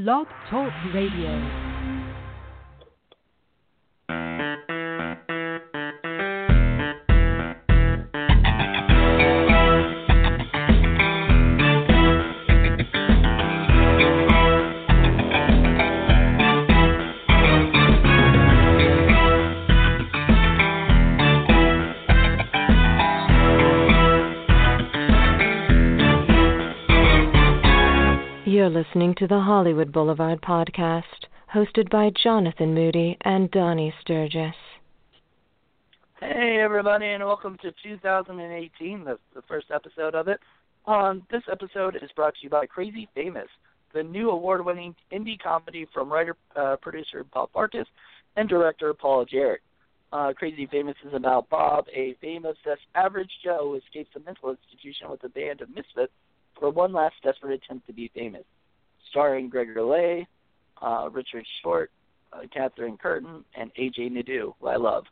Blog Talk Radio. Listening to the Hollywood Boulevard podcast, hosted by Jonathan Moody and Donnie Sturges. Hey everybody, and welcome to 2018, the, the first episode of it. Um, this episode is brought to you by Crazy Famous, the new award-winning indie comedy from writer-producer Bob Barkus and director Paul Jarrett. Uh, Crazy Famous is about Bob, a famous average Joe who escapes a mental institution with a band of misfits for one last desperate attempt to be famous. Starring Gregor Lay, uh, Richard Short, uh, Catherine Curtin, and AJ Nadeau, who I love.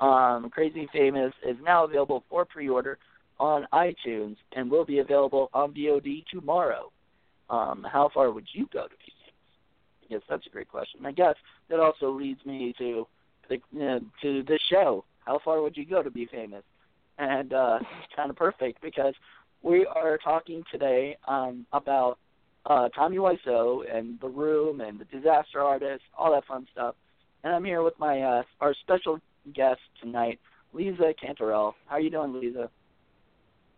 Um, Crazy Famous is now available for pre-order on iTunes and will be available on VOD tomorrow. Um, how far would you go to be famous? Yes, that's a great question. I guess that also leads me to the, uh, to this show. How far would you go to be famous? And uh, it's kind of perfect because we are talking today um, about uh, Tommy Wiseau and The Room and The Disaster Artist, all that fun stuff. And I'm here with my uh, our special guest tonight, Leza Cantoral. How are you doing, Leza?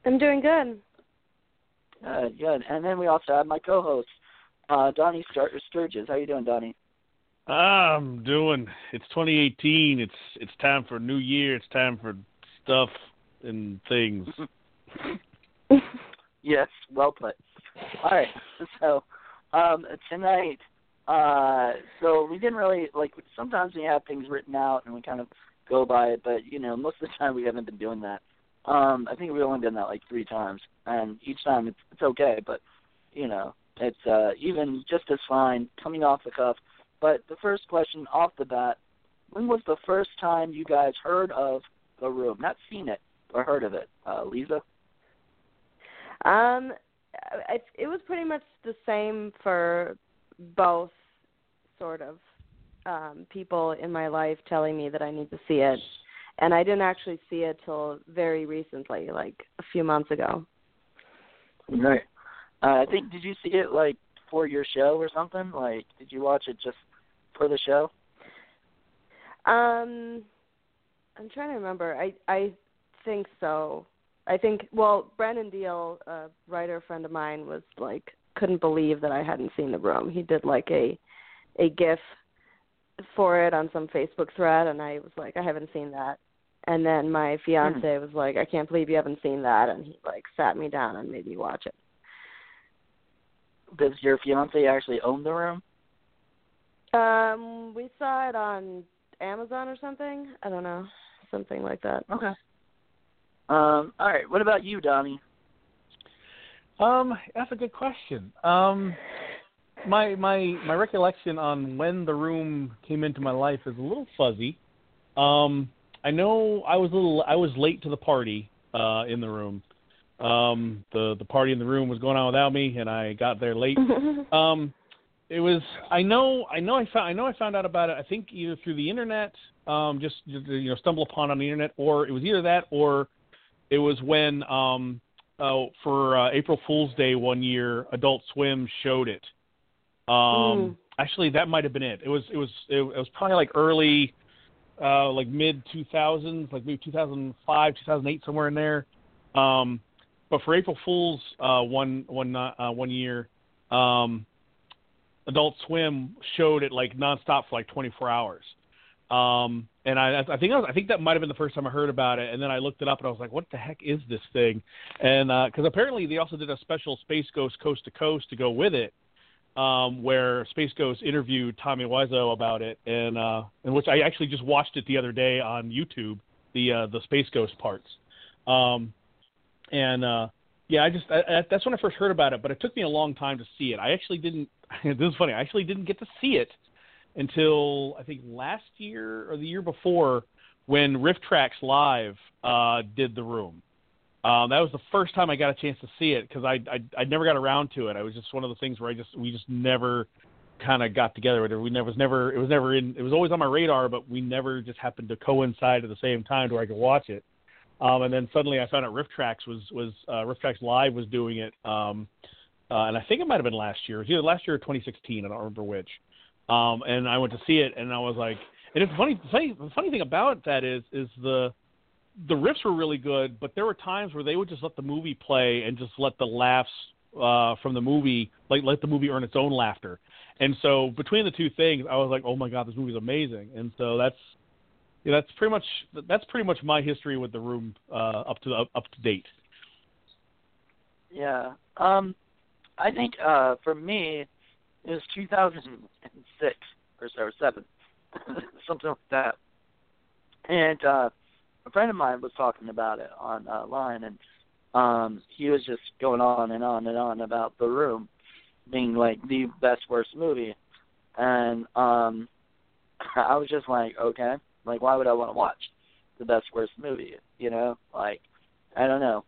I'm doing good. Good, good. And then we also have my co-host, uh, Donnie Stur- Sturges. How are you doing, Donnie? I'm doing. It's 2018. It's it's time for New Year. It's time for stuff and things. yes, well put. All right, so um, tonight, uh, so we didn't really like. Sometimes we have things written out and we kind of go by it, but you know, most of the time we haven't been doing that. Um, I think we've only done that like three times, and each time it's it's okay, but you know, it's uh, even just as fine coming off the cuff. But the first question off the bat: When was the first time you guys heard of the room? Not seen it, or heard of it, uh, Leza? Um, it, it was pretty much the same for both sort of um people in my life telling me that I need to see it. And I didn't actually see it till very recently, like a few months ago. Right. Uh, I think did you see it like for your show or something? Like did you watch it just for the show? Um I'm trying to remember. I I think so. I think well, Brennan Deal, a writer friend of mine, was like couldn't believe that I hadn't seen the room. He did like a a GIF for it on some Facebook thread, and I was like, I haven't seen that. And then my fiance Hmm. was like, I can't believe you haven't seen that, and he like sat me down and made me watch it. Does your fiance actually own the room? Um, we saw it on Amazon or something. I don't know, something like that. Okay. Um, all right. What about you, Donnie? Um, that's a good question. Um, my my my recollection on when the room came into my life is a little fuzzy. Um, I know I was a little I was late to the party uh, in the room. Um, the the party in the room was going on without me, and I got there late. Um, it was I know I know I found I know I found out about it. I think either through the internet, um, just you know stumble upon on the internet, or it was either that or it was when um, uh, for uh, April Fool's Day one year, Adult Swim showed it. Um, Mm. Actually, that might have been it. It was it was it, was probably like early, uh, like mid two thousands, like maybe two thousand five, two thousand eight, somewhere in there. Um, but for April Fool's uh, one one uh, one year, um, Adult Swim showed it like nonstop for like 24 hours. Um, and I, I think I, was, I think that might have been the first time I heard about it. And then I looked it up and I was like, what the heck is this thing? And because apparently they also did a special Space Ghost Coast to Coast to go with it, um, where Space Ghost interviewed Tommy Wiseau about it, and uh, in which I actually just watched it the other day on YouTube, the uh, the Space Ghost parts. Um, and uh, yeah, I just I, I, that's when I first heard about it, but it took me a long time to see it. I actually didn't. this is funny. I actually didn't get to see it until I think last year or the year before when Riff Tracks Live uh, did the room. Um, that was the first time I got a chance to see it because I, I I never got around to it. I was just one of the things where I just we just never kind of got together. We never was never it was never in it was always on my radar, but we never just happened to coincide at the same time to where I could watch it. Um, and then suddenly I found out RiffTrax was was uh, RiffTrax Live was doing it, um, uh, and I think it might have been last year. It was either last year or 2016. I don't remember which. Um, and I went to see it, and I was like, and it's funny. Funny the funny thing about that is is the the riffs were really good, but there were times where they would just let the movie play and just let the laughs uh, from the movie, like let the movie earn its own laughter. And so between the two things, I was like, oh my god, this movie's amazing. And so that's yeah, that's pretty much that's pretty much my history with the room uh, up to up, up to date. Yeah. Um, I think uh, for me, it was 2006 or so, or seven, something like that. And uh, a friend of mine was talking about it on uh, and um, he was just going on and on and on about The Room being like the best worst movie, and um, I was just like, okay, like why would I want to watch the best worst movie? You know, like I don't know,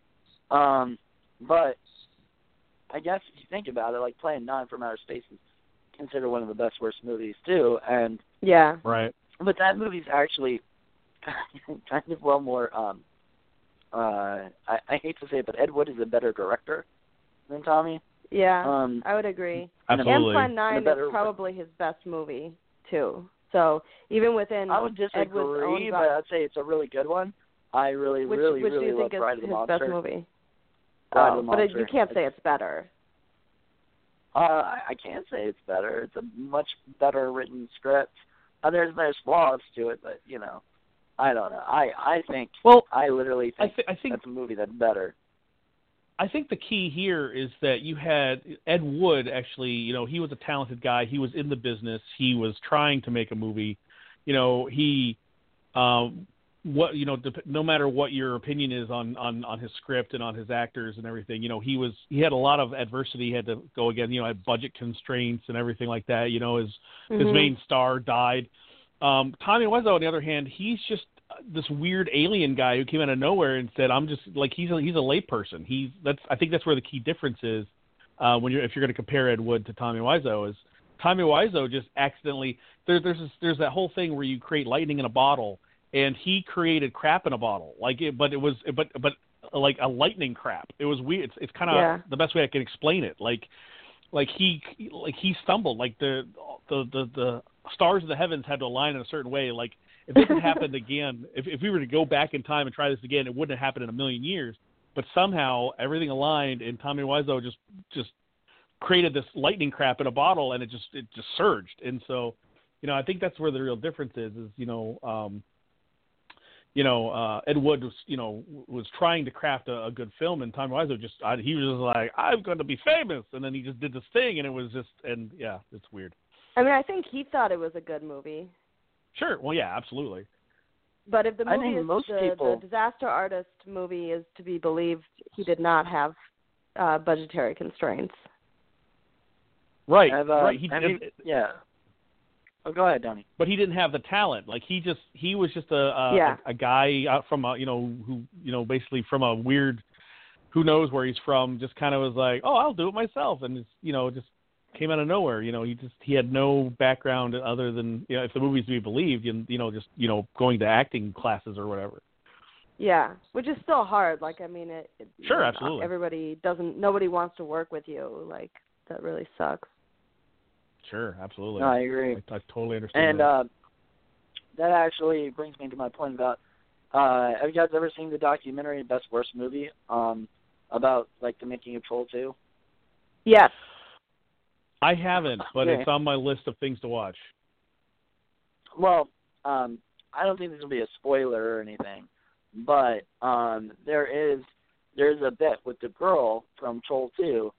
um, but I guess if you think about it, like Plan 9 from Outer Space is considered one of the best worst movies too, and Yeah. Right. but that movie's actually kind of well more um uh I, I hate to say it, but Ed Wood is a better director than Tommy. Yeah. Um I would agree. Absolutely. And Plan Nine And a better- is probably his best movie too. So even within I would Ed Wood's own disagree, but I'd say it's a really good one. I really, which really, which really do you love think is of the his Monster. best movie? Bride oh, of the but it, you can't say It's- it's better. Uh, I I can't say it's better. It's a much better written script. Uh, there's there's flaws to it, but you know, I don't know. I I think Well, I literally I, think th- I think that's a movie that's better. I think the key here is that you had Ed Wood actually, you know, he was a talented guy. He was in the business. He was trying to make a movie. You know, he um what you know, dep- no matter what your opinion is on on on his script and on his actors and everything, you know, he was he had a lot of adversity he had to go again, you know, had budget constraints and everything like that. You know, his his Mhm. main star died. Um, Tommy Wiseau, on the other hand, he's just this weird alien guy who came out of nowhere and said, "I'm just like he's a he's a layperson." He's that's I think that's where the key difference is uh, when you're if you're going to compare Ed Wood to Tommy Wiseau is Tommy Wiseau just accidentally there, there's this, there's that whole thing where you create lightning in a bottle and he created crap in a bottle like it, but it was but but like a lightning crap. It was weird. It's, it's kind of Yeah. the best way I can explain it. Like like he like he stumbled like the the the the stars of the heavens had to align in a certain way like if this had happened again if if we were to go back in time and try this again it wouldn't have happened in a million years but somehow everything aligned and Tommy Wiseau just just created this lightning crap in a bottle and it just it just surged and so you know I think that's where the real difference is is you know um you know, uh, Ed Wood was, you know, was trying to craft a, a good film, and Tommy Wiseau just, I, he was just like, I'm going to be famous, and then he just did this thing, and it was just, and yeah, it's weird. I mean, I think he thought it was a good movie. Sure, well, yeah, absolutely. But if the I movie think is most the, people- the disaster artist movie is to be believed, he did not have uh budgetary constraints. Right, Have, uh, right. He, have you- yeah. Oh, go ahead, Donnie. but he didn't have the talent. Like he just, he was just a, a, Yeah. a, a guy out from a, you know, who, you know, basically from a weird, who knows where he's from. Just kind of was like, oh, I'll do it myself, and just, you know, just came out of nowhere. You know, he just, he had no background other than, you know, if the movie's to be believed, you, you know, just, you know, going to acting classes or whatever. Yeah, which is still hard. Like, I mean, it. it Sure, absolutely. Everybody doesn't. Nobody wants to work with you. Like, that really sucks. Sure, absolutely. No, I agree. I, I totally understand. And that. uh, that actually brings me to my point about uh, have you guys ever seen the documentary Best Worst Movie um, about like the making of Troll 2? Yes. I haven't, but Okay. it's on my list of things to watch. Well, um, I don't think this will be a spoiler or anything, but um, there is there's a bit with the girl from Troll 2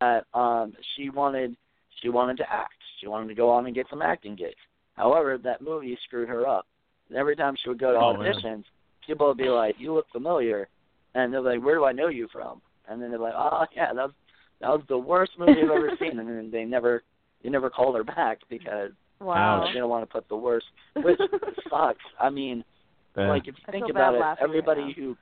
that um, she wanted she wanted to act. She wanted to go on and get some acting gigs. However, that movie screwed her up. And every time she would go to Oh, man. auditions, people would be like, "You look familiar," and they're like, "Where do I know you from?" And then they're like, "Oh yeah, that was that was the worst movie I've ever seen." And then they never they never called her back because Wow. they don't want to put the worst, which sucks. I mean, Yeah. like if you I think about it, laughing right everybody who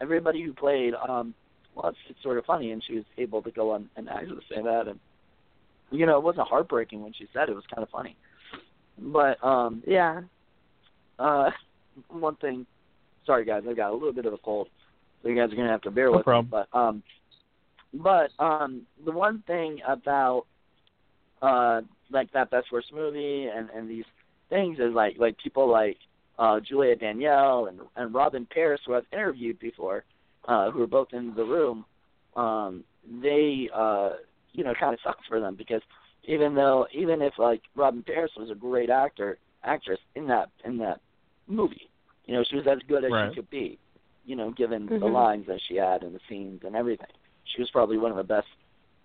everybody who played, um, well, it's, it's sort of funny, and she was able to go on and actually say that, and you know, it wasn't heartbreaking when she said it. It was kind of funny. But um Yeah. uh one thing sorry guys, I got a little bit of a cold. So you guys are gonna have to bear No with problem. me. But um but um the one thing about uh like that best worst movie and, and these things is like like people like uh Juliette Danielle and and Robyn Paris who I've interviewed before, uh, who are both in the room, um, they uh you know, kinda sucks for them because even though even if like Robyn Paris was a great actor actress in that in that movie. You know, she was as good as Right. she could be, you know, given the Mhm. lines that she had and the scenes and everything. She was probably one of the best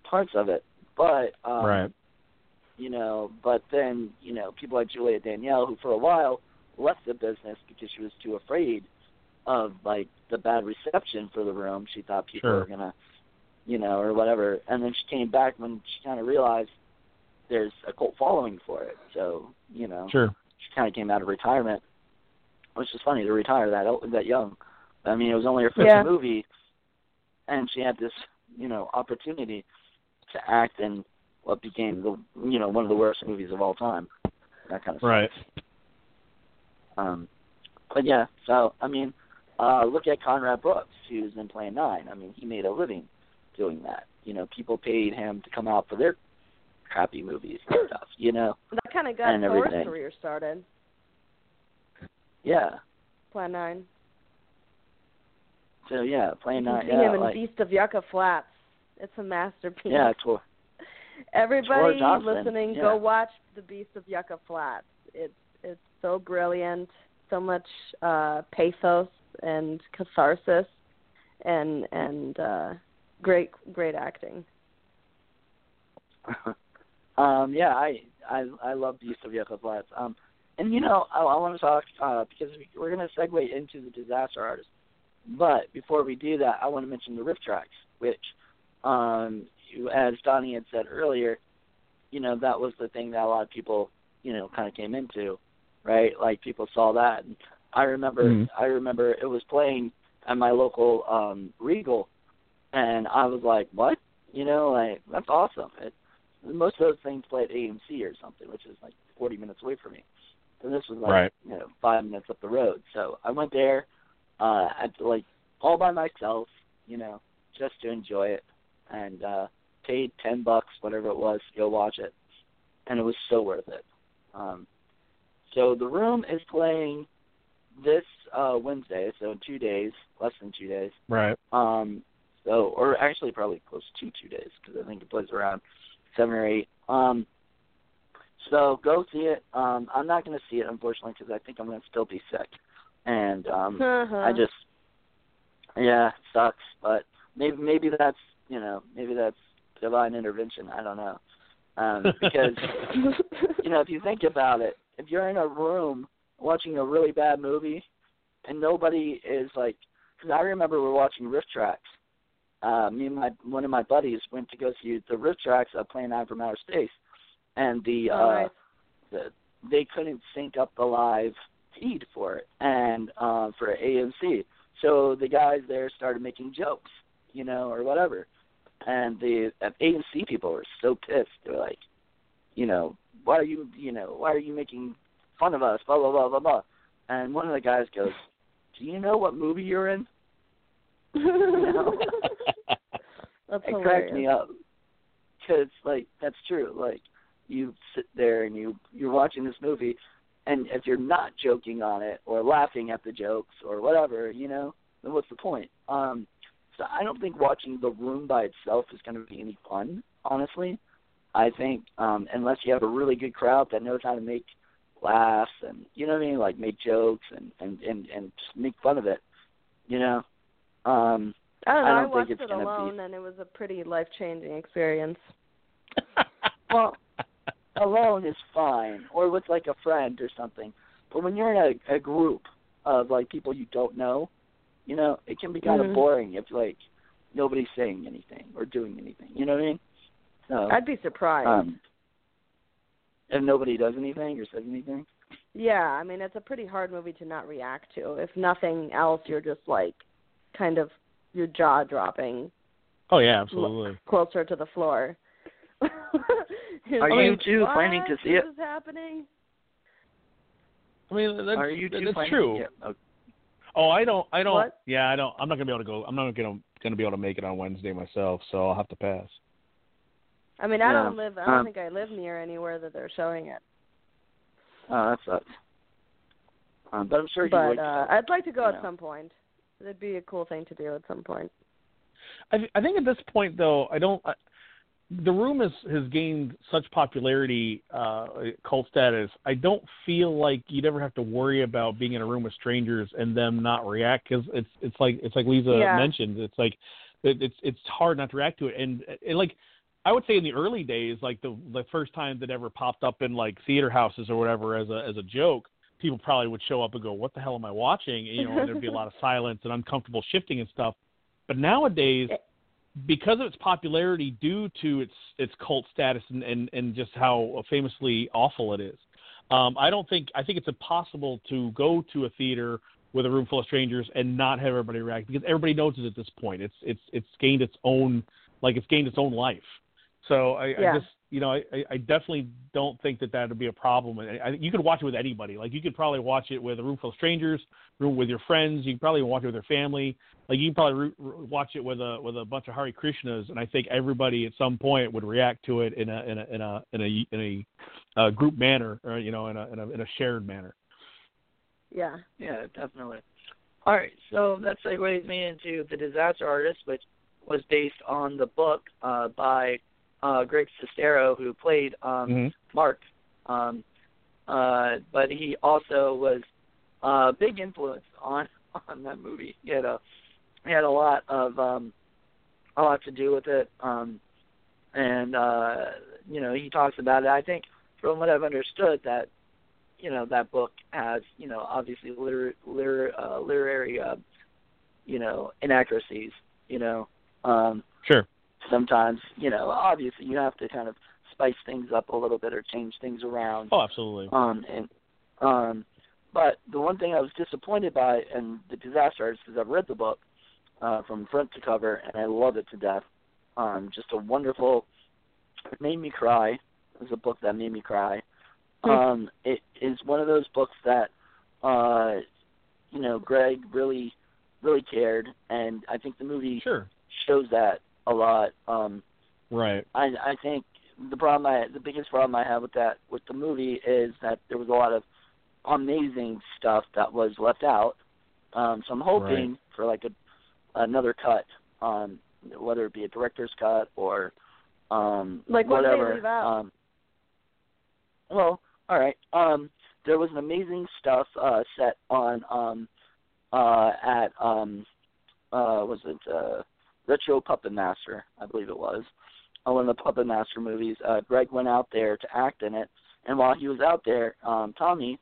parts of it. But um right. you know, but then, you know, people like Juliette Danielle who for a while left the business because she was too afraid of like the bad reception for the room. She thought people Sure. were gonna you know, or whatever. And then she came back when she kinda realized there's a cult following for it. So, you know, Sure. she kinda came out of retirement. Which is funny to retire that o- that young. I mean, it was only her first Yeah. movie and she had this, you know, opportunity to act in what became the you know one of the worst movies of all time. That kind of Right. stuff. Um, but yeah, so I mean, uh, look at Conrad Brooks, who's in Plan Nine. I mean, he made a living doing that. You know, people paid him to come out for their crappy movies and stuff. You know, That kind of got everything. career started. yeah. Plan Nine. So yeah, Plan nine. You can see Yeah, him in like, Beast of Yucca Flats. It's a masterpiece. yeah, Tor. Everybody listening, yeah. go watch The Beast of Yucca Flats. It's it's so brilliant, so much uh pathos and catharsis and and uh great great acting. um, yeah, I I I love Beast of Yucca Flats. Um, and you know, I, I want to talk uh, because we, we're going to segue into the disaster artist. But before we do that, I want to mention the RiffTrax, which, um, you- as Donnie had said earlier, you know, that was the thing that a lot of people, you know, kind of came into, right? Like people saw that. And I remember, Mhm. I remember it was playing at my local um Regal, and I was like, what? You know, like that's awesome. It, most of those things play at AMC or something, which is like 40 minutes away from me. And this was like, Right. you know, five minutes up the road. So I went there, uh, at like all by myself, you know, just to enjoy it, and uh, paid 10 bucks, whatever it was, to go watch it, and it was so worth it. Um, so the room is playing this uh, Wednesday, so in two days, less than two days. Right. Um, so, or actually probably close to two days because I think it plays around seven or eight. Um, so go see it. Um, I'm not going to see it unfortunately because I think I'm going to still be sick, and um, Uh-huh. I just, yeah, it sucks. But maybe maybe that's you know maybe that's divine intervention. I don't know, um, because you know if you think about it, if you're in a room watching a really bad movie, and nobody is like, because I remember we were watching RiffTrax. Uh, me and my one of my buddies went to go see the RiffTrax of Plan Nine from Outer Space, and the Oh, uh, nice. the they couldn't sync up the live feed for it and uh for AMC. So the guys there started making jokes, you know, or whatever. And the uh, AMC people were so pissed. They were like, you know, why are you, you know, why are you making fun of us? Blah blah blah blah blah. And one of the guys goes, "Do you know what movie you're in?" That's it hilarious. cracked me up because like that's true. Like you sit there and you you're watching this movie and if you're not joking on it or laughing at the jokes or whatever you know then what's the point? Um so i don't think watching the room by itself is going to be any fun honestly. I think um unless you have a really good crowd that knows how to make laughs and you know what i mean like make jokes and and and, and just make fun of it you know? Um I don't know. I I, don't think watched it gonna be- alone, and it was a pretty life changing experience. Well, alone is fine, or with like a friend or something. But when you're in a, a group of like people you don't know, you know, it can be kind Mhm. of boring if like nobody's saying anything or doing anything. You know what I mean? So, I'd be surprised. um, if nobody does anything or says anything. yeah, I mean it's a pretty hard movie to not react to. If nothing else, you're just like kind of your jaw dropping Oh yeah, absolutely. closer to the floor. Are like, you two what? planning to see this it? Is happening? I mean, that's, Are you two that's true. Okay. Oh, I don't. I don't. What? Yeah, I don't. I'm not gonna be able to go. I'm not gonna gonna be able to make it on Wednesday myself, so I'll have to pass. I mean, I Yeah. don't live. I don't Um, think I live near anywhere that they're showing it. Oh, that sucks. Um, but I'm sure you But would. uh I'd like to go you at know. some point. It'd be a cool thing to do at some point. I, I think at this point, though, I don't. I, the room has has gained such popularity, uh, cult status. I don't feel like you'd ever have to worry about being in a room with strangers and them not react because it's it's like it's like Leza Yeah. mentioned. It's like it, it's it's hard not to react to it, and, and like I would say in the early days, like the the first time that ever popped up in like theater houses or whatever as a as a joke, people probably would show up and go, "What the hell am I watching?" And, you know, and there'd be a lot of silence and uncomfortable shifting and stuff. But nowadays, because of its popularity due to its its cult status and and, and just how famously awful it is, um, I don't think I think it's impossible to go to a theater with a room full of strangers and not have everybody react because everybody knows it at this point. It's it's it's gained its own like it's gained its own life. So I, Yeah. I just you know I, I definitely don't think that that would be a problem. And I, you could watch it with anybody. Like you could probably watch it with a room full of strangers, room with your friends. You could probably watch it with your family. Like you can probably re- re- watch it with a with a bunch of Hare Krishnas, and I think everybody at some point would react to it in a in a in a in a, in a, uh group manner, or you know, in a, in a in a shared manner. Yeah. Yeah, definitely. All right, so that segues me into the Disaster Artist, which was based on the book uh, by uh, Greg Sestero, who played um, Mhm. Mark. Um, uh, but he also was a big influence on on that movie. He had a he had a lot of um, a lot to do with it, um, and uh, you know he talks about it. I think from what I've understood that you know that book has you know obviously liter- liter- uh, literary uh, you know inaccuracies. You know. Um, Sure. Sometimes, you know, obviously you have to kind of spice things up a little bit or change things around. Oh, absolutely. Um, and um, but the one thing I was disappointed by and the Disaster Artist because I've read the book uh, from front to cover and I love it to death. Um, just a wonderful. It made me cry. It was a book that made me cry. Hmm. Um, it is one of those books that, uh, you know, Greg really, really cared, and I think the movie Sure. shows that a lot. Um, Right. I I think the problem I the biggest problem I have with that with the movie is that there was a lot of amazing stuff that was left out. Um, so I'm hoping for like a another cut, um, whether it be a director's cut or um, Like, what they whatever. leave out? Um, well, all right. Um, there was an amazing stuff uh, set on um, uh, at um, uh, was it uh, Retro Puppet Master? I believe it was. Uh, one of the Puppet Master movies. Uh, Greg went out there to act in it, and while he was out there, um, Tommy,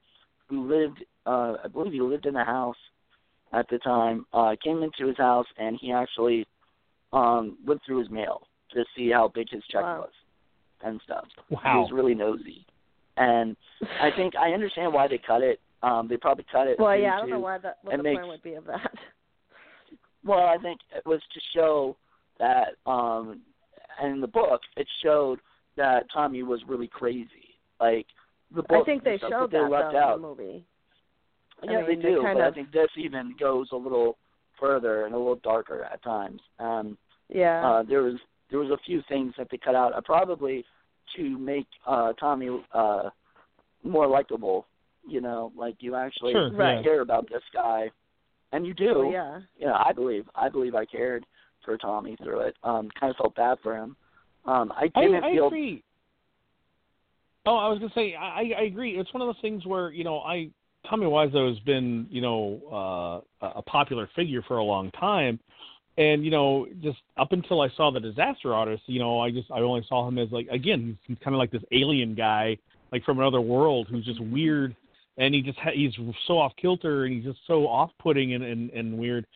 who lived, uh, I believe he lived in a house at the time, uh, came into his house and he actually um, went through his mail to see how big his check Wow. was and stuff. Wow. He was really nosy, and I think I understand why they cut it. Um, they probably cut it. Well, yeah, I don't to- know why that what the makes- point would be of that. Well, I think it was to show that, um, and in the book, it showed that Tommy was really crazy. Like the book, I think they the showed that they that left though out. in the movie. I Yeah, mean, they they do, kind but I think this even goes a little further and a little darker at times. Um, Yeah. uh, there was there was a few things that they cut out, uh, probably to make uh, Tommy uh, more likable. You know, like you actually Sure. Right. care about this guy, and you do. Well, yeah. You know, I believe I believe I cared for Tommy through it. Um, kind of felt bad for him. Um, I I, didn't I feel agree. Oh, I was gonna say I, I agree. It's one of those things where you know I Tommy Wiseau has been you know uh, a a popular figure for a long time, and you know just up until I saw the Disaster Artist, you know I just I only saw him as like again he's, he's kind of like this alien guy like from another world who's just weird, and he just ha- he's so off kilter and he's just so off putting and, and and weird.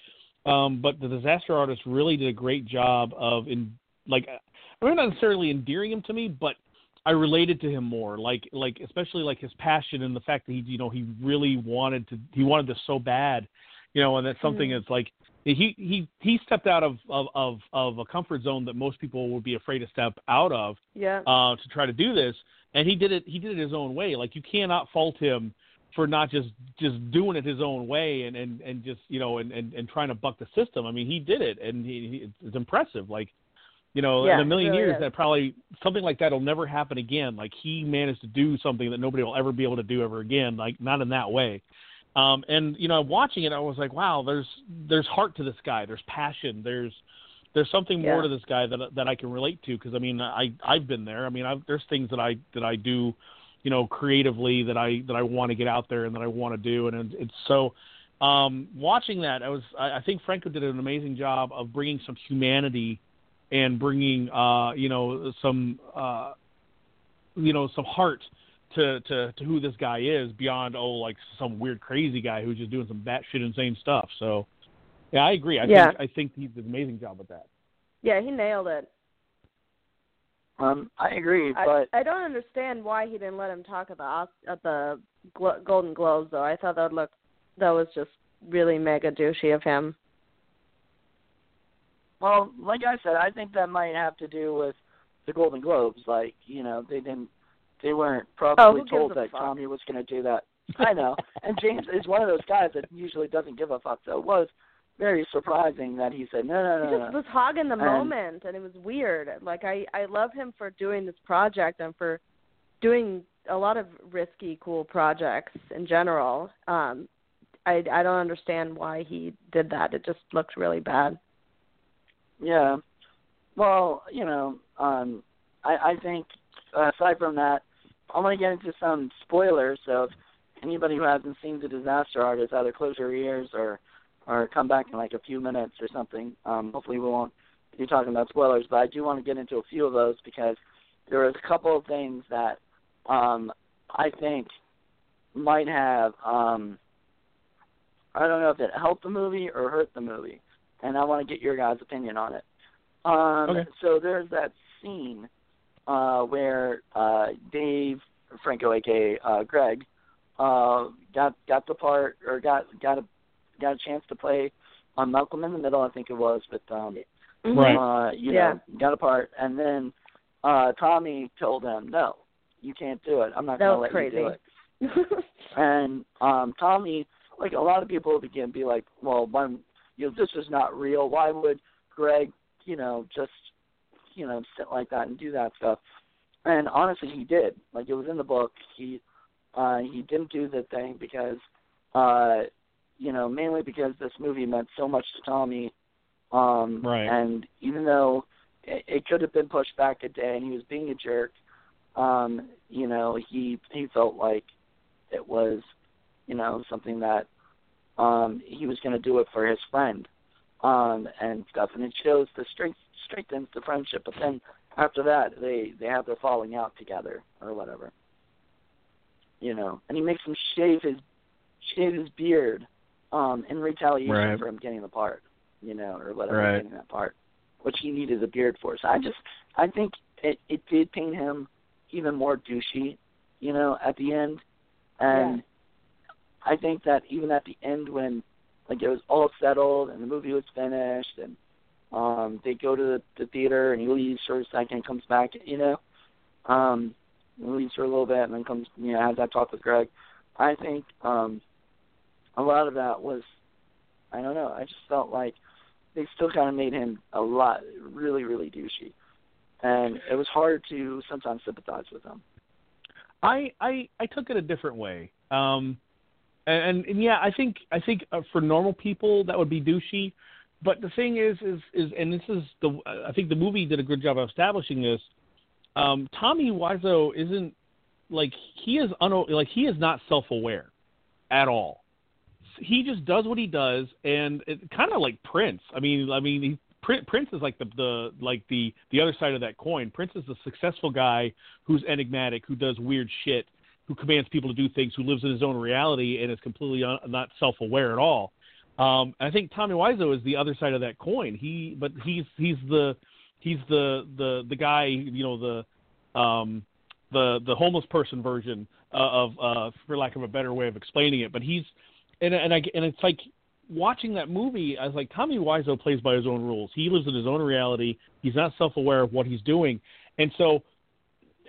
Um, but the Disaster Artist really did a great job of in like I mean not necessarily endearing him to me, but I related to him more, like like especially like his passion and the fact that he you know he really wanted to he wanted this so bad, you know, and that's something Mhm. that's like he he he stepped out of of of, of a comfort zone that most people would be afraid to step out of Yeah. uh, to try to do this, and he did it. He did it his own way. Like you cannot fault him for not just just doing it his own way and and and just you know and and, and trying to buck the system. I mean, he did it, and he, he it's impressive. Like you know, Yeah, in a million years, is. that probably something like that will never happen again. Like he managed to do something that nobody will ever be able to do ever again. Like not in that way. Um, and you know, watching it, I was like, wow, there's there's heart to this guy. There's passion. There's there's something more Yeah. to this guy that that I can relate to because I mean I I've been there. I mean I've, there's things that I that I do, you know, creatively that I that I want to get out there and that I want to do, and it's so. Um, watching that, I was I, I think Franco did an amazing job of bringing some humanity and bringing uh you know some uh you know some heart to to to who this guy is beyond oh like some weird crazy guy who's just doing some batshit insane stuff. So yeah, I agree. I Yeah. think I think he did an amazing job with that. Yeah, he nailed it. Um, I agree, but I don't understand why he didn't let him talk at the at the Glo- Golden Globes though. I thought that looked that was just really mega douchey of him. well, like I said, I think that might have to do with the Golden Globes. Like, you know, they didn't, they weren't Oh, probably gives told that fuck? Tommy was going to do that. I know, and James is one of those guys that usually doesn't give a fuck. So it was very surprising that he said, no, no, no. He just no. was hogging the And- moment, and it was weird. Like I I love him for doing this project and for doing a lot of risky, cool projects in general. Um, I I don't understand why he did that. It just looked really bad. Yeah. Well, you know, um, I, I think uh, aside from that, I'm going to get into some spoilers. So if anybody who hasn't seen The Disaster Artist, either close your ears or or come back in like a few minutes or something. Um, hopefully we won't be talking about spoilers, but I do want to get into a few of those because there was a couple of things that um, I think might have um, I don't know if it helped the movie or hurt the movie, and I want to get your guys' opinion on it. Um, Okay. So there's that scene uh, where uh, Dave Franco, aka uh, Greg, uh, got got the part or got got a got a chance to play on Malcolm in the Middle, I think it was, but um, Right. uh, you Yeah. know, got a part, and then uh, Tommy told him, "No, you can't do it. I'm not going to let you do it." And um, Tommy, like a lot of people, begin be like, "Well, why, you know, this is not real. Why would Greg, you know, just, you know, sit like that and do that stuff?" And honestly, he did. Like it was in the book. He uh, he didn't do the thing because, uh, you know, mainly because this movie meant so much to Tommy. Um, Right. And even though it, it could have been pushed back a day, and he was being a jerk, um, you know, he he felt like it was, you know, something that um, he was going to do it for his friend, um, and stuff, and it shows the strength strengthens the friendship. But then after that, they they have their falling out together or whatever, you know, and he makes him shave his shave his beard um, in retaliation Right. for him getting the part, you know, or whatever Right. getting that part, which he needed a beard for. So I just I think it it did paint him even more douchey, you know, at the end, and I think that even at the end when like it was all settled and the movie was finished and um they go to the, the theater and he leaves for a second comes back you know um leaves for a little bit and then comes you know has that talk with greg i think um a lot of that was i don't know i just felt like they still kind of made him a lot really really douchey and it was hard to sometimes sympathize with him I I I took it a different way. Um, and, and yeah, I think I think uh, for normal people that would be douchey. But the thing is, is is and this is the I think the movie did a good job of establishing this. Um, Tommy Wiseau isn't like he is un like he is not self aware at all. He just does what he does, and it kind of like Prince. I mean, I mean, he, Prince is like the the like the the other side of that coin. Prince is the successful guy who's enigmatic, who does weird shit, who commands people to do things, who lives in his own reality and is completely un- not self-aware at all. Um, I think Tommy Wiseau is the other side of that coin. He, but he's he's the he's the the the guy, you know, the um, the the homeless person version uh, of, uh, for lack of a better way of explaining it. But he's and and I and it's like watching that movie, I was like, Tommy Wiseau plays by his own rules. He lives in his own reality. He's not self-aware of what he's doing, and so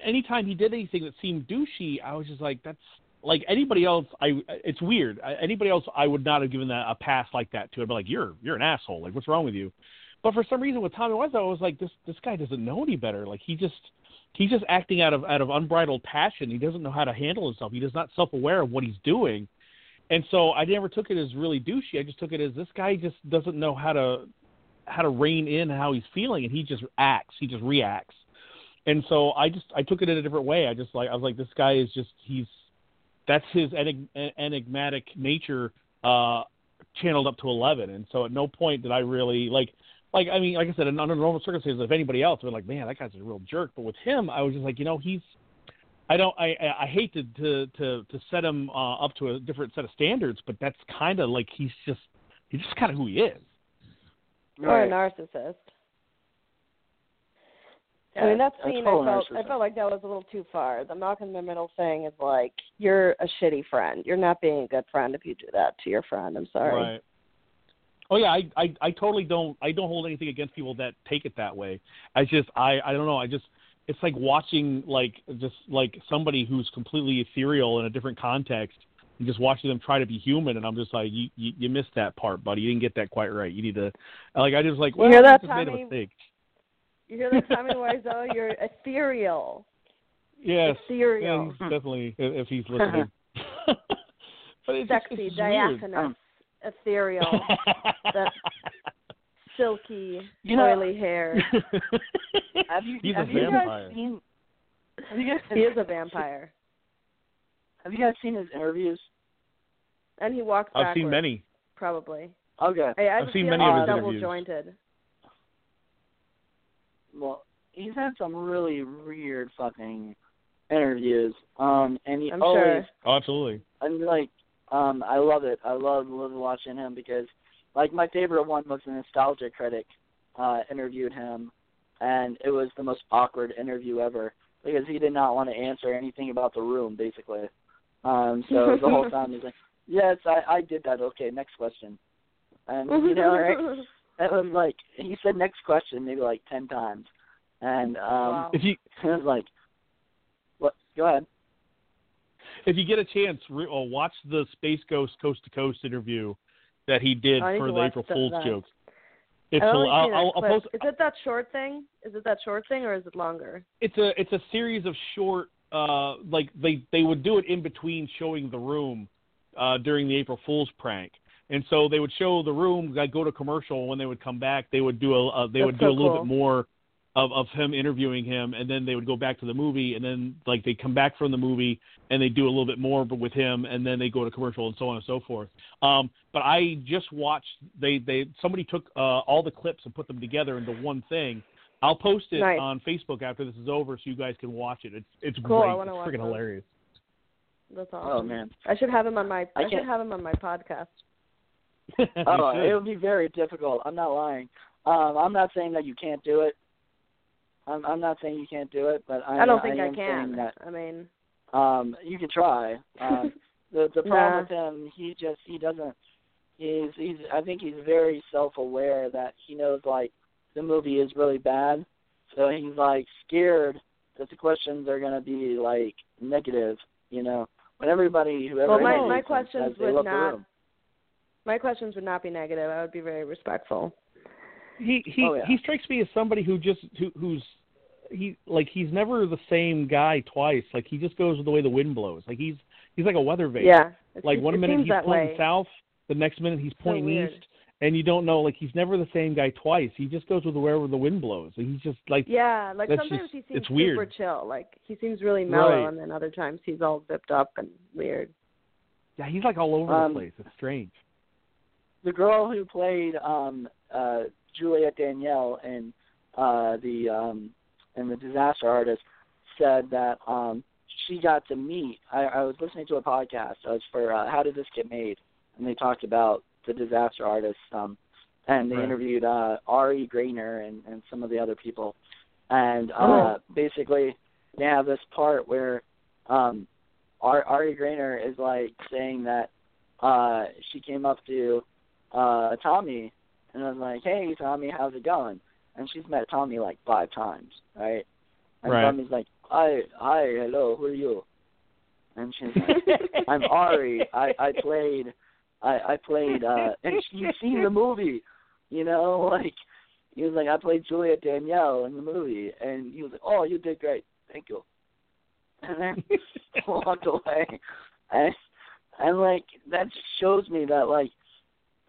anytime he did anything that seemed douchey, I was just like, that's like anybody else. I it's weird. Anybody else, I would not have given that a pass like that to. I'd be like, you're you're an asshole. Like, what's wrong with you? But for some reason, with Tommy Wiseau, I was like, this this guy doesn't know any better. Like, he just he's just acting out of out of unbridled passion. He doesn't know how to handle himself. He is not self-aware of what he's doing. And so I never took it as really douchey. I just took it as this guy just doesn't know how to how to rein in how he's feeling, and he just acts. He just reacts. And so I just I took it in a different way. I just like I was like this guy is just he's that's his enig- enigmatic nature uh channeled up to 11 and so at no point did i really like like i mean like i said under normal circumstances if anybody else would like man that guy's a real jerk but with him i was just like you know he's i don't i i hate to to to, to set him uh, up to a different set of standards but that's kind of like he's just he's just kind of who he is or a narcissist Yeah, I mean, that a scene, I felt, I felt like that was a little too far. The Malcolm in the Middle thing is like, you're a shitty friend. You're not being a good friend if you do that to your friend. I'm sorry. Right. Oh yeah, I, I I totally don't I don't hold anything against people that take it that way. I just I I don't know. I just it's like watching like just like somebody who's completely ethereal in a different context and just watching them try to be human and I'm just like you you, you missed that part, buddy. You didn't get that quite right. You need to like I just like well, hear that, you just made a Tommy? mistake. You hear that, Tommy Wiseau? You're ethereal. Yes. Ethereal. Yeah, he's definitely if if he's listening. but it's just, Sexy, it's just weird. diaphanous, ethereal, that silky, You know- oily hair. Have you He's a have you vampire. guys seen? Have you guys He is a vampire. have you guys seen his interviews? And he walks I've backwards, seen many. probably. Okay. I, I have seen feeling many of he's his double interviews. jointed. Well, he's had some really weird fucking interviews. Um, and he I'm always sure. Oh, absolutely. I'm like, um, I love it. I love love watching him because, like, my favorite one was the Nostalgia Critic uh, interviewed him, and it was the most awkward interview ever because he did not want to answer anything about the room, basically. Um, so the whole time he's like, "Yes, I I did that. Okay, next question." And you know, right? It was like he said next question maybe like ten times, and um, Wow. If you it was like, "What? Go ahead." if you get a chance, re- oh, watch the Space Ghost Coast to Coast interview that he did for the April Fool's that. jokes. It's I'll, I'll, I'll, I'll post. Is it that short thing? Is it that short thing, or is it longer? It's a it's a series of short. Uh, like they they would do it in between showing the room, uh, during the April Fool's prank. And so they would show the room, like go to commercial. When they would come back, they would do a uh, they That's would do so a little cool. bit more of of him interviewing him, and then they would go back to the movie, and then like they come back from the movie and they do a little bit more, but with him, and then they go to commercial and so on and so forth. Um, but I just watched they they somebody took uh, all the clips and put them together into one thing. I'll post it Nice. on Facebook after this is over, so you guys can watch it. It's it's Cool, great. wanna it's freaking those. hilarious. That's awesome. Oh man. I should have him on my. I I, should have him on my podcast. Oh, it would be very difficult. I'm not lying. Um, I'm not saying that you can't do it. I'm, I'm not saying you can't do it, but I, I don't think I, am can. that I mean, um, you can try. Um, the the problem Nah. with him, he just he doesn't. He's he's. I think he's very self-aware that he knows like the movie is really bad, so he's like scared that the questions are gonna be like negative. You know, when everybody whoever well, my my questions says would not. My questions would not be negative. I would be very respectful. He he Oh, yeah. he strikes me as somebody who just who who's he like he's never the same guy twice. Like he just goes with the way the wind blows. Like he's he's like a weather vane. Yeah. Like one minute he's pointing way. south, the next minute he's pointing weird. east, and you don't know. Like he's never the same guy twice. He just goes with wherever the wind blows. And he's just like Yeah, like sometimes just- he seems it's weird. super chill. Like he seems really mellow, Right. and then other times he's all zipped up and weird. yeah, he's like all over Um, the place. It's strange. the girl who played um uh Juliette Danielle in uh the um in the disaster artist said that um she got to meet I, I was listening to a podcast it was for uh, how did this get made and they talked about the disaster artist um and they Right. interviewed uh Ari Graynor and, and some of the other people and uh Oh. basically they have this part where um Ar- Ari Graynor is like saying that uh she came up to uh Tommy, and I was like, "Hey, Tommy, how's it going?" And she's met Tommy like five times, right? And Right. Tommy's like, "Hi, hi, hello, who are you?" And she's like, "I'm Ari. I I played, I I played, uh, and she, you've seen the movie, you know, like." He was like, I played Juliette Danielle in the movie, and he was like, "Oh, you did great, thank you." And then he walked away, and and like that just shows me that like,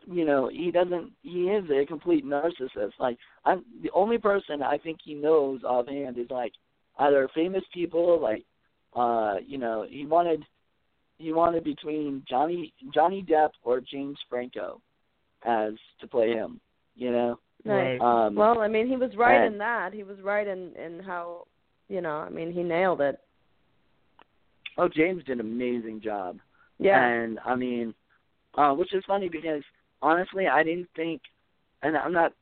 you know, he doesn't. He is a complete narcissist. Like, I'm the only person I think he knows offhand is like either famous people, like, uh, you know, he wanted he wanted between Johnny Johnny Depp or James Franco as to play him, you know. Nice. Right. Um, Well, I mean, he was right and- in that. He was right in in how, you know, I mean, he nailed it. Oh, James did an amazing job. Yeah. And I mean, uh, which is funny because honestly, I didn't think, and I'm not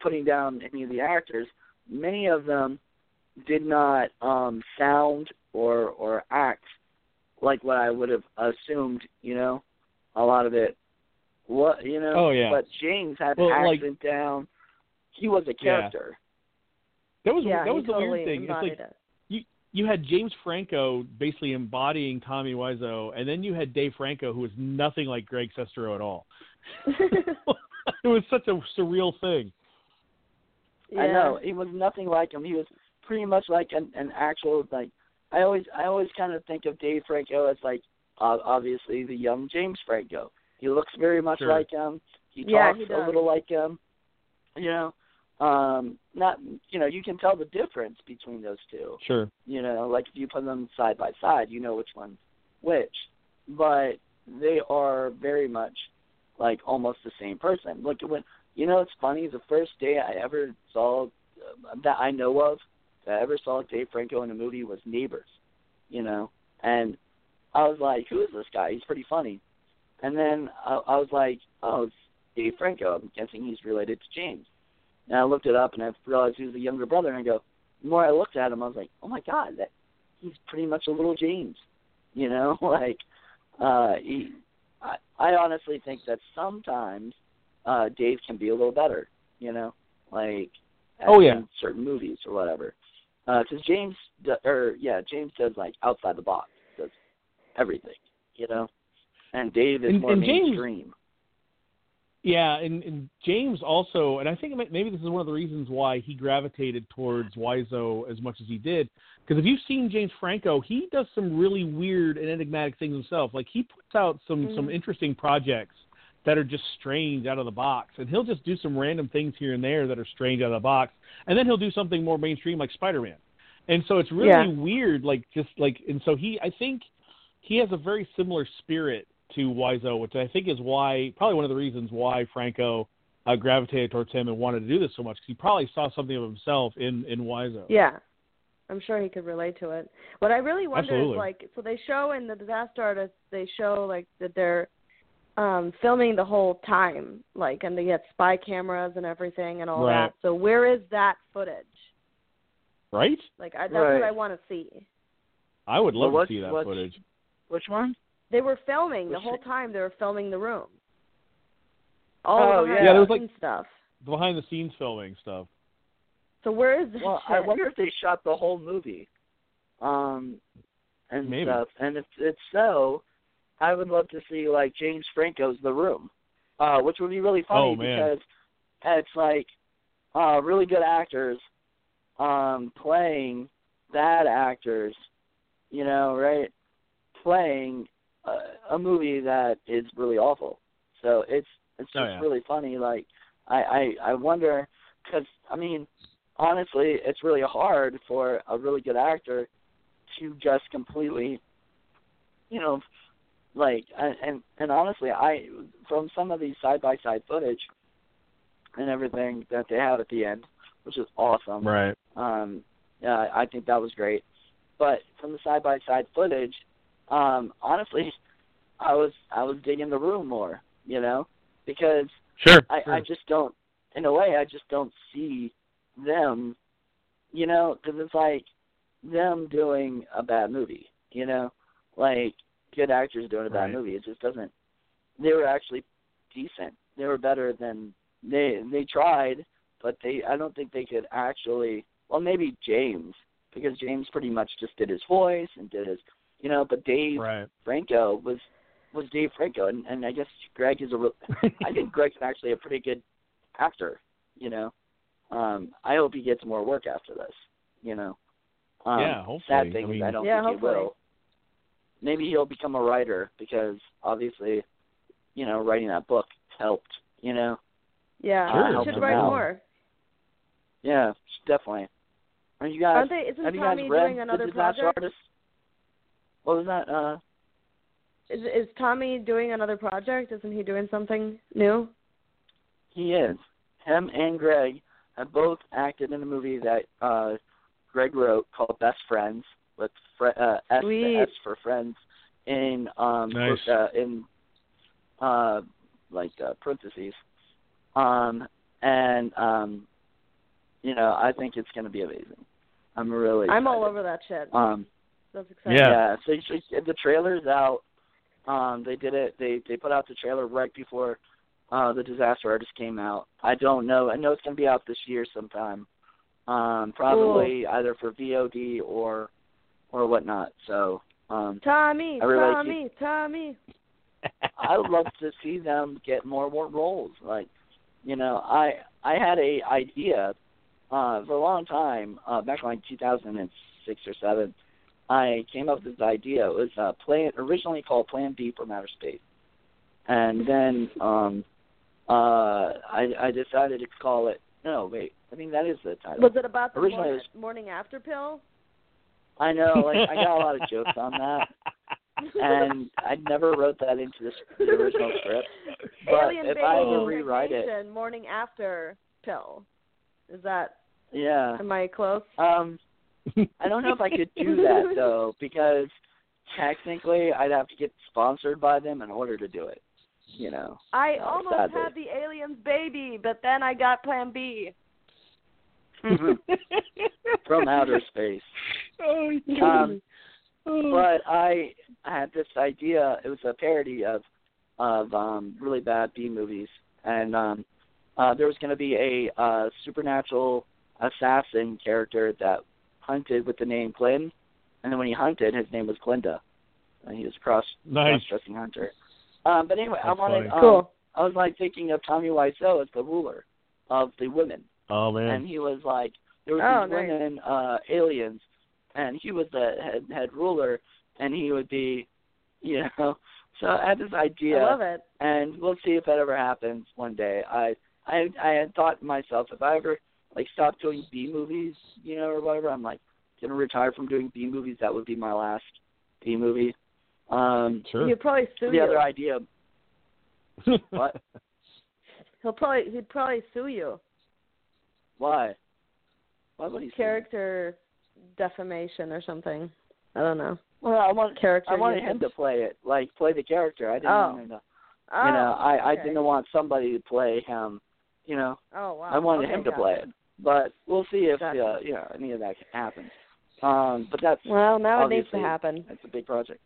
putting down any of the actors. Many of them did not um sound or or act like what I would have assumed. You know, a lot of it. What you know? Oh, yeah. But James had Well, the like- down. He was a character. Yeah. That was yeah, that was the totally weird thing. It's like embodied it. you had James Franco basically embodying Tommy Wiseau, and then you had Dave Franco, who was nothing like Greg Sestero at all. it was such a surreal thing. yeah. I know he was nothing like him. He was pretty much like an, an actual like. I always I always kind of think of Dave Franco as like uh, obviously the young James Franco. He looks very much Sure. like him. He Yeah, talks he a little like him. You know, um, not you know you can tell the difference between those two. Sure. You know, like if you put them side by side, you know which one's which. But they are very much like almost the same person. Look when you know it's funny. The first day I ever saw uh, that I know of that I ever saw Dave Franco in a movie was Neighbors. You know, and I was like, who is this guy? He's pretty funny. And then I, I was like, oh, it's Dave Franco. I'm guessing he's related to James. And I looked it up and I realized he was a younger brother. And I go, the more I looked at him, I was like, oh my god, that he's pretty much a little James. You know, like uh he. I, I honestly think that sometimes uh Dave can be a little better. You know, like Oh, yeah. in certain movies or whatever. Because James, do, or yeah, James does like outside the box, does everything. You know, and Dave is And- more and James- mainstream. Yeah, and, and James also, and I think maybe this is one of the reasons why he gravitated towards Wiseau as much as he did. Because if you've seen James Franco, he does some really weird and enigmatic things himself. Like he puts out some some Mhm. interesting projects that are just strange out of the box, and he'll just do some random things here and there that are strange out of the box, and then he'll do something more mainstream like Spider-Man. And so it's really Yeah. weird, like just like, and so he, I think he has a very similar spirit to Wiseau, which I think is why probably one of the reasons why Franco uh, gravitated towards him and wanted to do this so much because he probably saw something of himself in in Wiseau. Yeah. I'm sure he could relate to it. What I really wonder Absolutely. is like so they show in the disaster artist they show like that they're um filming the whole time, like and they get spy cameras and everything and all Right. that. So where is that footage? Right? Like I, that's Right. what I want to see. I would love Well, to see that footage. Which one? They were filming the Which whole time. They were filming the room. All Oh, the yeah. behind Yeah, there the was, like- scenes stuff. Behind the scenes filming stuff. So where is this Well, shit? I wonder if they shot the whole movie, um, and Maybe. stuff. And if it's so, I would love to see like James Franco's The Room, uh, which would be really funny Oh, because it's like uh, really good actors um, playing bad actors, you know, right? Playing a, a movie that is really awful. So it's it's Oh, just yeah. really funny. Like I I, I wonder because I mean honestly, it's really hard for a really good actor to just completely, you know, like and and, honestly, I from some of these side by side footage and everything that they have at the end, which is awesome. Right. Um, yeah, I think that was great. But from the side by side footage, um, honestly, I was I was digging the room more, you know, because Sure. I, sure. I just don't, in a way, I just don't see them, you know, because it's like them doing a bad movie, you know, like good actors doing a bad Right. movie. It just doesn't. They were actually decent, they were better than they they tried, but they I don't think they could actually. Well, maybe James because James pretty much just did his voice and did his, you know. But Dave Right. Franco was was Dave Franco, and, and I guess Greg is a real. I think Greg's actually a pretty good actor. You know, um, I hope he gets more work after this. You know, um, Yeah, hopefully. Sad thing I is I don't Yeah, think hopefully. he will. Maybe he'll become a writer because obviously, you know, writing that book helped. You know, Yeah, Sure. he should write out. more. yeah, definitely. Are you guys? Aren't they? Isn't have you Tommy guys read doing another the Disaster project? Artist? What was that? Uh, Is is Tommy doing another project? Isn't he doing something new? He is. Him and Greg have both acted in a movie that uh Greg wrote called Best Friends with fr- uh, S, Sweet. S for Friends in um Nice. uh, in uh like uh, parentheses. Um and um you know, I think it's gonna be amazing. I'm really I'm all over that shit. Um That's exciting. Yeah. yeah, so, so the trailer's out. Um, they did it. They they put out the trailer right before uh, the Disaster Artist came out. I don't know. I know it's gonna be out this year sometime. Um, probably either for VOD or or whatnot. So um, Tommy, I really like Tommy, Tommy. I would love to see them get more more roles. Like, you know, I I had a idea uh, for a long time uh, back in like 2006 or seven. I came up with this idea. It was uh, plan originally called Plan B from Outer Space, and then um, uh, I I decided to call it. No, wait. I think that is the title. Was it about the Originally morning, it morning after pill? I know. Like I got a lot of jokes on that, and I never wrote that into the, the original script. But Alien if I ever rewrite it, morning after pill. Is that? yeah. Am I close? Um, I don't know if I could do that though, because technically I'd have to get sponsored by them in order to do it. You know. I Oh, almost sadly. had the alien's baby, but then I got Plan B. From outer space. oh, Um. Oh. But I had this idea. It was a parody of of um really bad B movies, and um uh there was going to be a uh supernatural assassin character that hunted with the name Glyn, and then when he hunted, his name was Glinda. And he was cross Nice. cross-dressing hunter. Um, but anyway, I wanted. Um, Cool. I was like thinking of Tommy Wiseau as the ruler of the women, Oh man. and he was like there was Oh, these nice. women uh, aliens, and he was the head head ruler, and he would be, you know. So I had this idea, I love it. and we'll see if that ever happens one day. I I I had thought to myself if I ever like stop doing B movies, you know, or whatever, I'm like gonna retire from doing B movies. That would be my last B movie. Um, sure. He'd probably sue me the you. other idea, what? He'll probably he'd probably sue you. Why? Why would he? say that? Character defamation or something. I don't know. Well, I want Character. I wanted him to play it, like play the character. I didn't Oh. want him to. Oh, you know, I I okay. didn't want somebody to play him. You know, Oh wow. I wanted okay, him to gotcha. play it, but we'll see if Gotcha. uh, you know any of that happens. Um, but that's Well, now it needs to happen. It's a big project.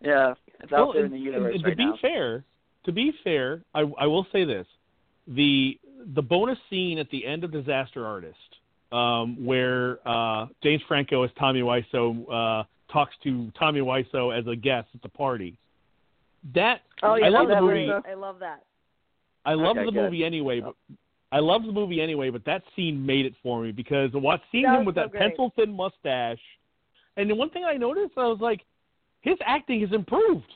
Yeah, it's well, out there in the universe and right to be now. fair, to be fair, I, I will say this: the the bonus scene at the end of Disaster Artist, um, where uh, James Franco as Tommy Wiseau uh, talks to Tommy Wiseau as a guest at the party. That Oh yeah, I love that's the great. movie. I love that. I love Okay, the good. movie anyway. But I love the movie anyway, but that scene made it for me because watch seeing him with so that great. pencil thin mustache, and the one thing I noticed, I was like, his acting has improved.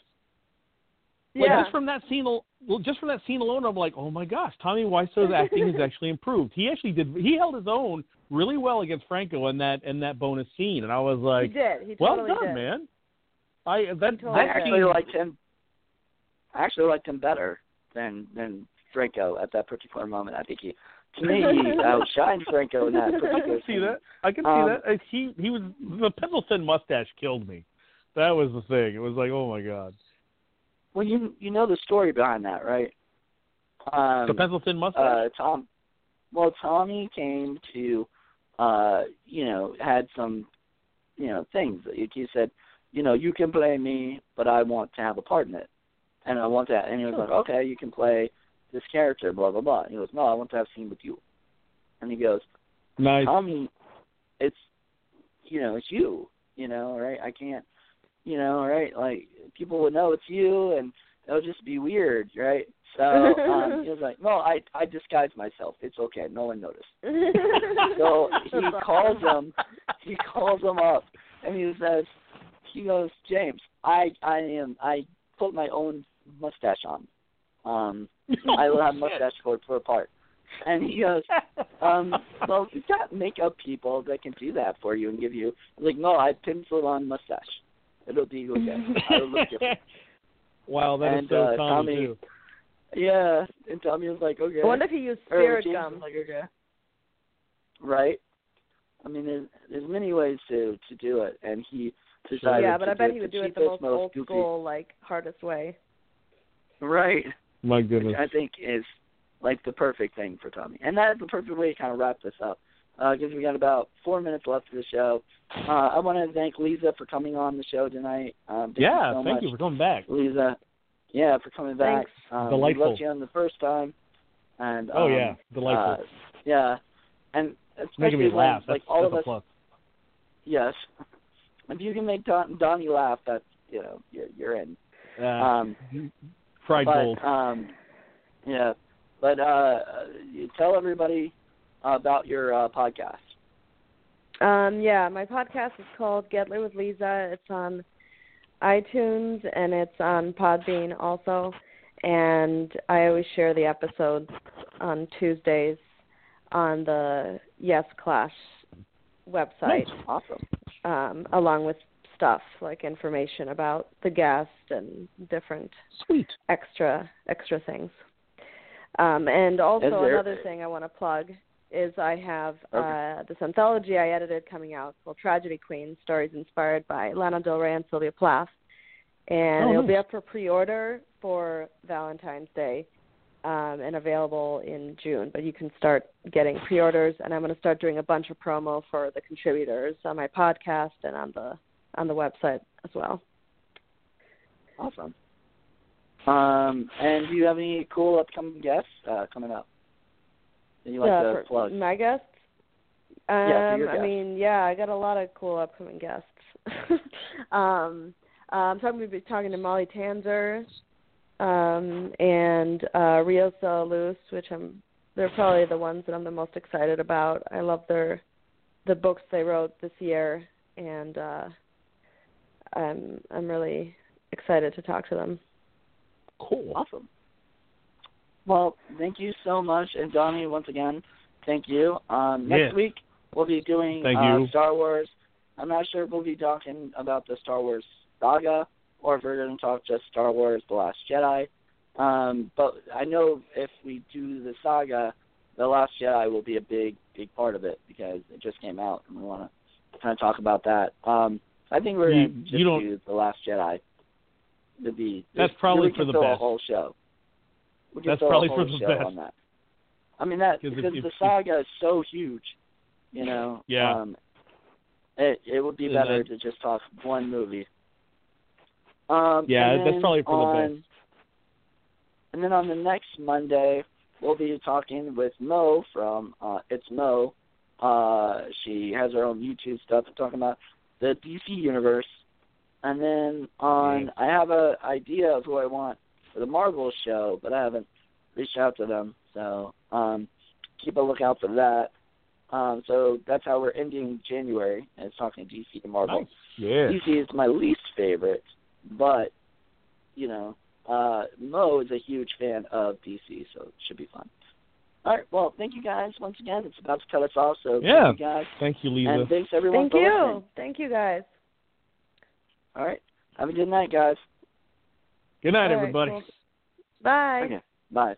Like Yeah. just from that scene, al- well, just from that scene alone, I'm like, oh my gosh, Tommy Wiseau's acting has actually improved. He actually did. He held his own really well against Franco in that in that bonus scene, and I was like, he like, did. He well done, did. man. I that totally I that did. actually scene, liked him. I actually liked him better than than Franco at that particular moment. I think he, to me, he outshined Franco in that I particular can see scene. that. I can Um, see that. He he was the pencil thin mustache killed me. That was the thing. It was like, oh my god, Well, you you know the story behind that, right? Um, the pencil thin mustache. uh, Tom. Well, Tommy came to, uh, you know, had some, you know, things. He he said, you know, you can play me, but I want to have a part in it, and I want that. And he was like, okay, you can play this character, blah blah blah. And he goes, no, I want to have a scene with you. And he goes, Nice. Tommy, it's you know, it's you. You know, right? I can't, you know, right? Like people would know it's you, and it'll just be weird, right? So um, he was like, no, I I disguise myself. It's okay. No one noticed. So he calls him. He calls him up, and he says, he goes, James, I I am I put my own mustache on. Um, I will have mustache for for a part. And he goes, um, well, you've got makeup people that can do that for you and give you. I'm like, no, I pencil on mustache. It'll be okay. It'll look different. wow, that is And, so uh, Tommy, Tommy- too. Yeah, and Tommy was like, okay. I wonder if he used Or spirit James gum. like, okay. Right. I mean, there's, there's many ways to to do it, and he decided. yeah, but to I bet do he it would the do it the cheapest, most old goofy- school, like hardest way. Right. My which goodness. I think is like the perfect thing for Tommy. And that's the perfect way to kind of wrap this up. Because we got about four minutes left of the show. Uh, I want to thank Leza for coming on the show tonight. Um, thank yeah, you so thank much, you for coming back. Leza. Yeah, for coming back. Thanks. Um, Delightful. We loved you on the first time. And oh um, yeah, delightful. uh, yeah, and especially Making me when, laugh. like That's, all that's of a us. plus. Yes, if you can make Don, Donnie laugh, that's you know you're you're in. Uh, Um, fried but gold. um, yeah, but uh, you tell everybody about your uh, podcast. Um, yeah, my podcast is called Get Lit with Leza. It's on iTunes and it's on Podbean also. And I always share the episodes on Tuesdays on the Yes Clash website, Awesome. um, along with stuff like information about the guest and different Sweet. extra extra things. Um, and also there- another thing I want to plug is I have Okay. uh, this anthology I edited coming out called Tragedy Queen: Stories Inspired by Lana Del Rey and Sylvia Plath, and Oh, it'll be up for pre-order for Valentine's Day. Um, and available in June, but you can start getting pre-orders, and I'm going to start doing a bunch of promo for the contributors on my podcast and on the on the website as well. Awesome. Um, and do you have any cool upcoming guests uh, coming up? That you like Yeah, to plug? my guests. Um, Yeah, your I mean, yeah, I got a lot of cool upcoming guests. um, I'm probably be talking to Molly Tanzer, um, and uh, Rio Luz, which I'm. They're probably the ones that I'm the most excited about. I love their the books they wrote this year, and uh, I'm I'm really excited to talk to them. Cool. Awesome. Well, thank you so much, and Donnie, once again, thank you. Um, next Yeah. week we'll be doing Thank uh, you. Star Wars. I'm not sure if we'll be talking about the Star Wars saga or if we're going to talk just Star Wars: The Last Jedi. Um, but I know if we do the saga, The Last Jedi will be a big, big part of it because it just came out, and we want to kind of talk about that. Um, I think we're You- you just don't- do The Last Jedi. To be That's probably for the fill a whole show. We That's probably for the show best. on that. I mean that because if- the saga is so huge, you know. Yeah. Um, it it would be better then- to just talk one movie. Um, Yeah, that's probably for the best. And then on the next Monday, we'll be talking with Mo from uh, It's Mo. Uh, she has her own YouTube stuff and talking about the DC universe. And then on, Yeah. I have a idea of who I want for the Marvel show, but I haven't reached out to them. So um, keep a lookout for that. Um, so that's how we're ending January, and it's talking DC to Marvel. Nice. Yeah. DC is my least favorite, but you know, uh, Mo is a huge fan of DC, so it should be fun. All right, well, thank you guys once again. It's about to cut us off, so Yeah. thank you guys, Thank you, Leza. and thanks everyone Thank for you. listening. Thank you guys. All right, have a good night, guys. Good night, All right, everybody. cool. Bye. Okay, bye.